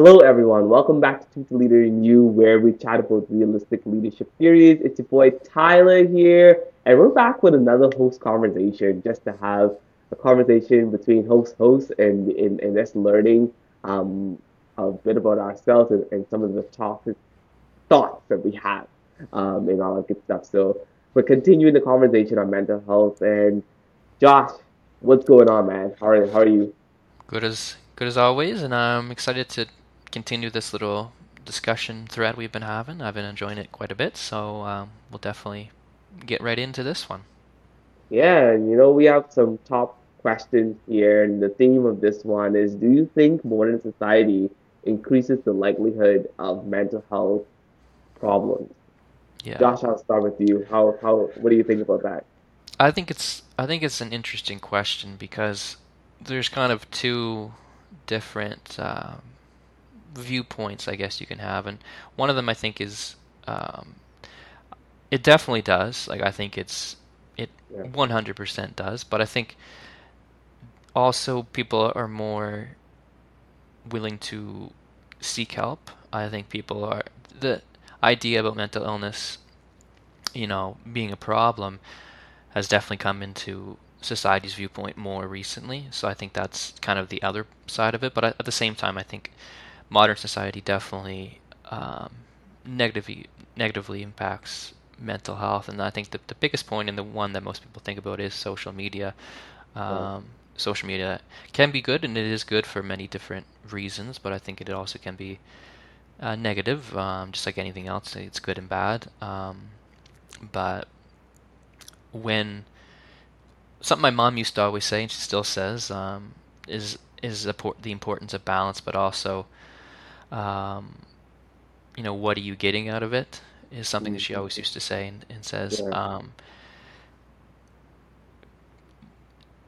Hello, everyone. Welcome back to Teach Leader in You, where we chat about realistic leadership theories. It's your boy Tyler here, and we're back with another host conversation just to have a conversation between host host and and, and just learning um, a bit about ourselves and, and some of the topic thoughts that we have um, and all that good stuff. So we're continuing the conversation on mental health. And Josh, what's going on, man? How are how are you? Good as good as always, and I'm excited to continue this little discussion thread we've been having. I've been enjoying it quite a bit, so um, we'll definitely get right into this one. Yeah, and you know, we have some top questions here, and the theme of this one is Do you think modern society increases the likelihood of mental health problems? Yeah, Josh, I'll start with you. How, how, what do you think about that? I think it's I think it's an interesting question because there's kind of two different um, viewpoints, I guess you can have, and one of them I think is um, it definitely does. Like I think it's it Yeah, 100% does, but I think also people are more willing to seek help. I think people are the idea about mental illness, you know, being a problem has definitely come into society's viewpoint more recently. So I think that's kind of the other side of it. But at the same time, I think modern society definitely um, negatively negatively impacts mental health. And I think the, the biggest point and the one that most people think about is social media. Um, social media can be good, and it is good for many different reasons. But I think it also can be uh, negative, um, just like anything else. It's good and bad. Um, but when something my mom used to always say, and she still says, um, is is the importance of balance, but also, um, you know, what are you getting out of it? Is something that she mhm, always used to say, and, and says, yeah, um,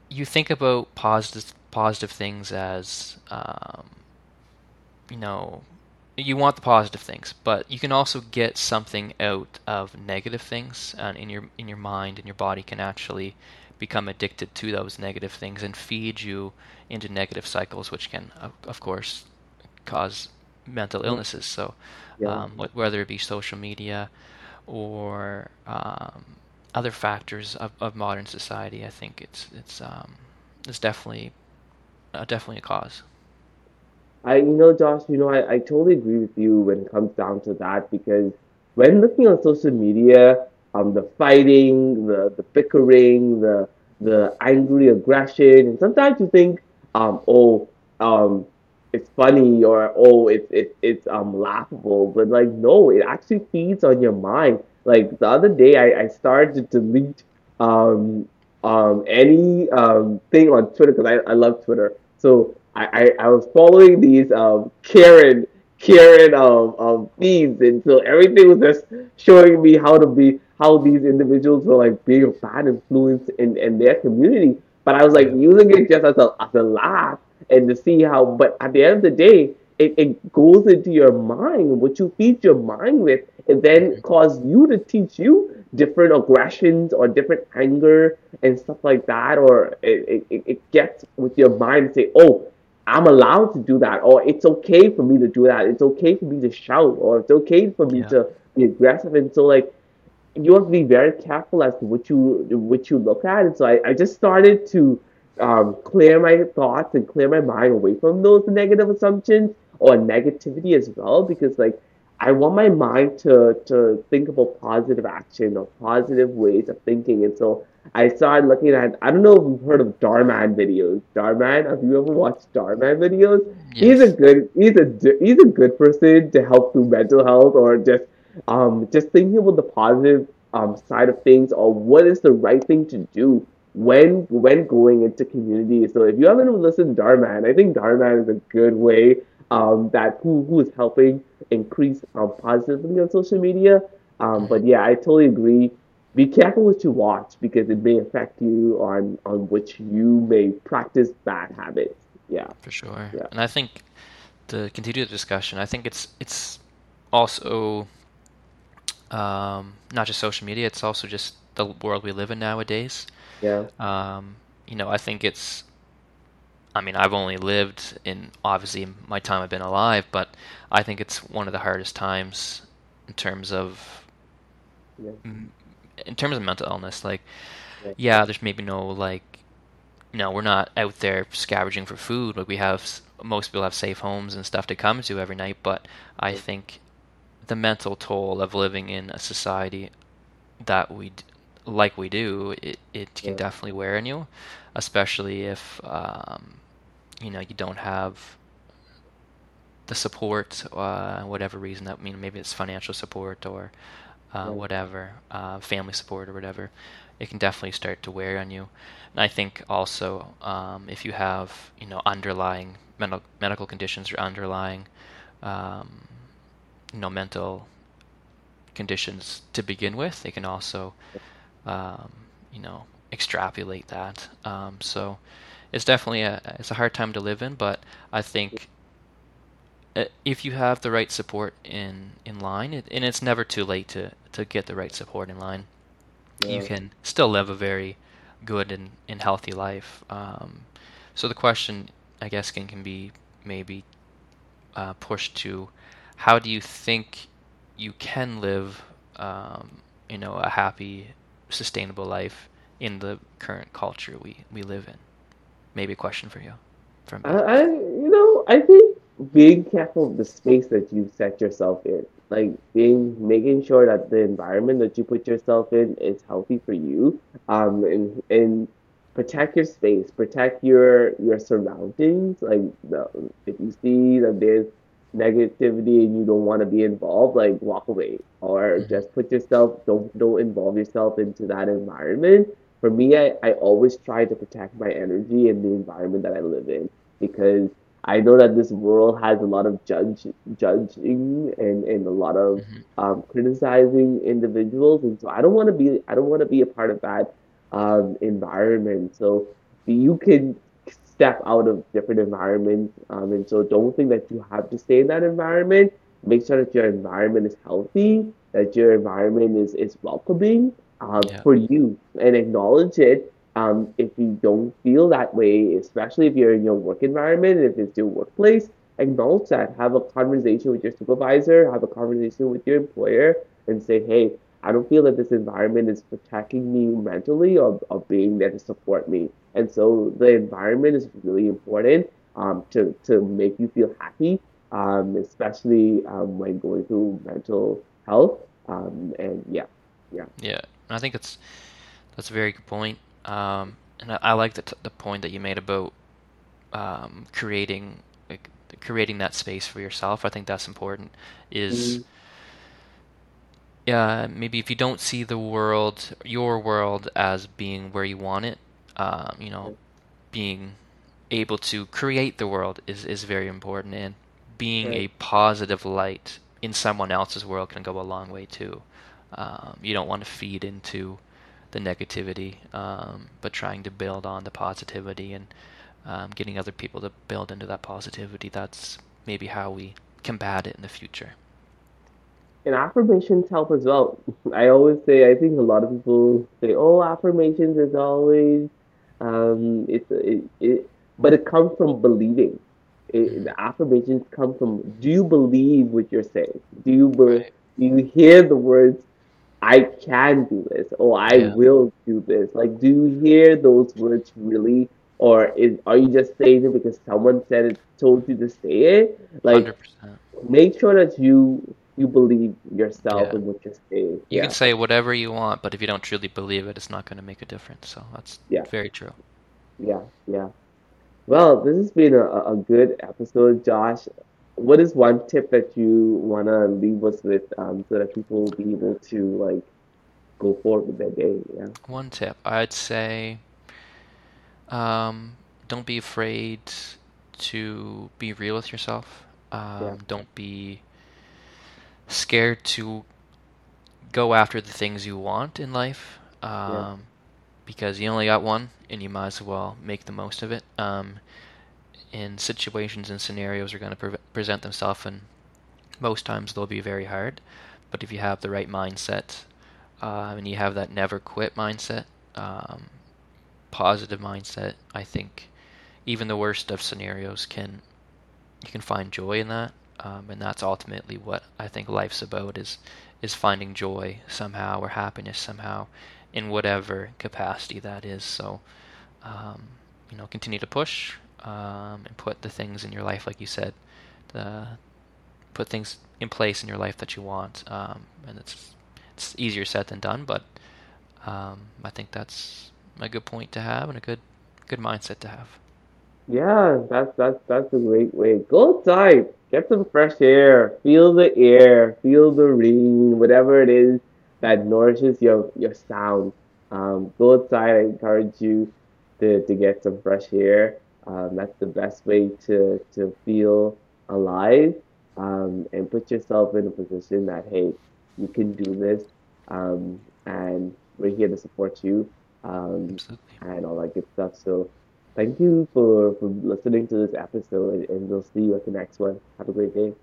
you think about positive positive things as, um, you know, you want the positive things, but you can also get something out of negative things, and in your in your mind and your body can actually become addicted to those negative things and feed you into negative cycles, which can, of, of course, cause mental illnesses. So, yeah. um, wh- whether it be social media or um, other factors of, of modern society, I think it's it's um, it's definitely uh, definitely a cause. I, you know, Josh, you know, I, I totally agree with you when it comes down to that because when looking on social media, um, the fighting, the the bickering, the the angry aggression, and sometimes you think, um, oh, um, it's funny or oh, it's it's it's um laughable, but like no, it actually feeds on your mind. Like the other day, I I started to delete um um any um thing on Twitter because I I love Twitter. So I, I, I was following these um Karen Karen um, um feeds and so everything was just showing me how to be how these individuals were like being a bad influence in, in their community. But I was like using it just as a as a laugh and to see how but at the end of the day it, it goes into your mind, what you feed your mind with, it then cause you to teach you different aggressions or different anger and stuff like that, or it, it, it gets with your mind and say, oh, I'm allowed to do that, or it's okay for me to do that. It's okay for me to shout, or it's okay for me Yeah. to be aggressive. And so, like, you have to be very careful as to what you what you look at. And so, I, I just started to um, clear my thoughts and clear my mind away from those negative assumptions or negativity as well, because like I want my mind to to think about positive action or positive ways of thinking. And so I started looking at I don't know if you've heard of Dhar Mann videos. Dhar Mann, have you ever watched Dhar Mann videos? He's a good he's a he's a good person to help through mental health or just um just thinking about the positive um side of things or what is the right thing to do when when going into community. So if you haven't listened to Dhar Mann, I think Dhar Mann is a good way um that who who is helping increase um, positively on social media. Um, but yeah, I totally agree. Be careful what you watch because it may affect you on on which you may practice bad habits. Yeah, For sure. yeah, And I think to continue the discussion, I think it's it's also um, not just social media, it's also just the world we live in nowadays. yeah, Um, you know, I think it's I mean, I've only lived in obviously my time I've been alive, but I think it's one of the hardest times in terms of Yeah. in terms of mental illness. Like, Yeah. yeah, there's maybe no like, no, we're not out there scavenging for food. Like we have most people have safe homes and stuff to come to every night, but I think the mental toll of living in a society that we like we do, it, it can Yeah. definitely wear on you, especially if um, you know you don't have the support, uh, whatever reason that I mean maybe it's financial support or uh, whatever, uh, family support or whatever. It can definitely start to wear on you. And I think also um, if you have you know underlying mental medical conditions or underlying um, you know mental conditions to begin with, they can also um, you know extrapolate that. Um, so it's definitely a it's a hard time to live in, but I think uh, if you have the right support in in line, it, and it's never too late to to get the right support in line, you can still live a very good and, and healthy life. Um, so the question, I guess, can can be maybe uh, pushed to how do you think you can live, um, you know, a happy, sustainable life in the current culture we, we live in? Maybe a question for you, from I. I, you know, I think being careful of the space that you set yourself in, like being making sure that the environment that you put yourself in is healthy for you, um, and and protect your space, protect your your surroundings. Like the, if you see that there's negativity and you don't want to be involved, like walk away or hmm just put yourself don't don't involve yourself into that environment. For me, I, I always try to protect my energy and the environment that I live in because I know that this world has a lot of judge judging and, and a lot of hmm um, criticizing individuals, and so I don't want to be I don't want to be a part of that um, environment. So you can step out of different environments, um, and so don't think that you have to stay in that environment. Make sure that your environment is healthy, that your environment is is welcoming um, Yeah. for you, and acknowledge it. Um, if you don't feel that way, especially if you're in your work environment, if it's your workplace, acknowledge that. Have a conversation with your supervisor, have a conversation with your employer, and say, hey, I don't feel that this environment is protecting me mentally or, or being there to support me. And so the environment is really important um, to, to make you feel happy, um, especially um, when going through mental health. Um, and yeah, yeah, Yeah. I think it's that's a very good point. Um, and I, I like the t the point that you made about um, creating like creating that space for yourself. I think that's important. Is mm, yeah, maybe if you don't see the world, your world, as being where you want it, um, you know, being able to create the world is is very important, and being right. a positive light in someone else's world can go a long way too. Um, you don't want to feed into the negativity, um, but trying to build on the positivity and um, getting other people to build into that positivity. That's maybe how we combat it in the future. And affirmations help as well. I always say, I think a lot of people say, "Oh, affirmations is always," um, it's it, it, but it comes from believing. It, hmm the affirmations come from, do you believe what you're saying? Do you be, Right. do you hear the words, "I can do this" or "I Yeah. will do this"? Like, do you hear those words really, or is are you just saying it because someone said it, told you to say it? Like, 100%. make sure that you you believe yourself Yeah. and what you're saying. You can say whatever you want, but if you don't truly believe it, it's not going to make a difference. So that's yeah, very true. yeah, yeah. Well, this has been a, a a good episode, Josh. What is one tip that you wanna leave us with, um, so that people will be able to like go forward with their day? Yeah, One tip, I'd say, um, don't be afraid to be real with yourself. yeah, Um, don't be scared to go after the things you want in life, yeah, um, because you only got one, and you might as well make the most of it. Um, and situations and scenarios are going to pre- present themselves, and most times they'll be very hard. But if you have the right mindset, uh, and you have that never quit mindset, um, positive mindset, I think even the worst of scenarios can you can find joy in that, um, and that's ultimately what I think life's about is is finding joy somehow or happiness somehow in whatever capacity that is. So, um, you know, continue to push um, and put the things in your life, like you said, the, put things in place in your life that you want. Um, and it's it's easier said than done, but um, I think that's a good point to have and a good good mindset to have. Yeah, that's that's that's a great way. Go outside, get some fresh air, feel the air, feel the rain, whatever it is that nourishes your your sound. Um, go outside. I encourage you to, to get some fresh air. Um, that's the best way to to feel alive um, and put yourself in a position that hey, you can do this, um, and we're here to support you um, and all that good stuff. So. Thank you for, for listening to this episode, and we'll see you at the next one. Have a great day.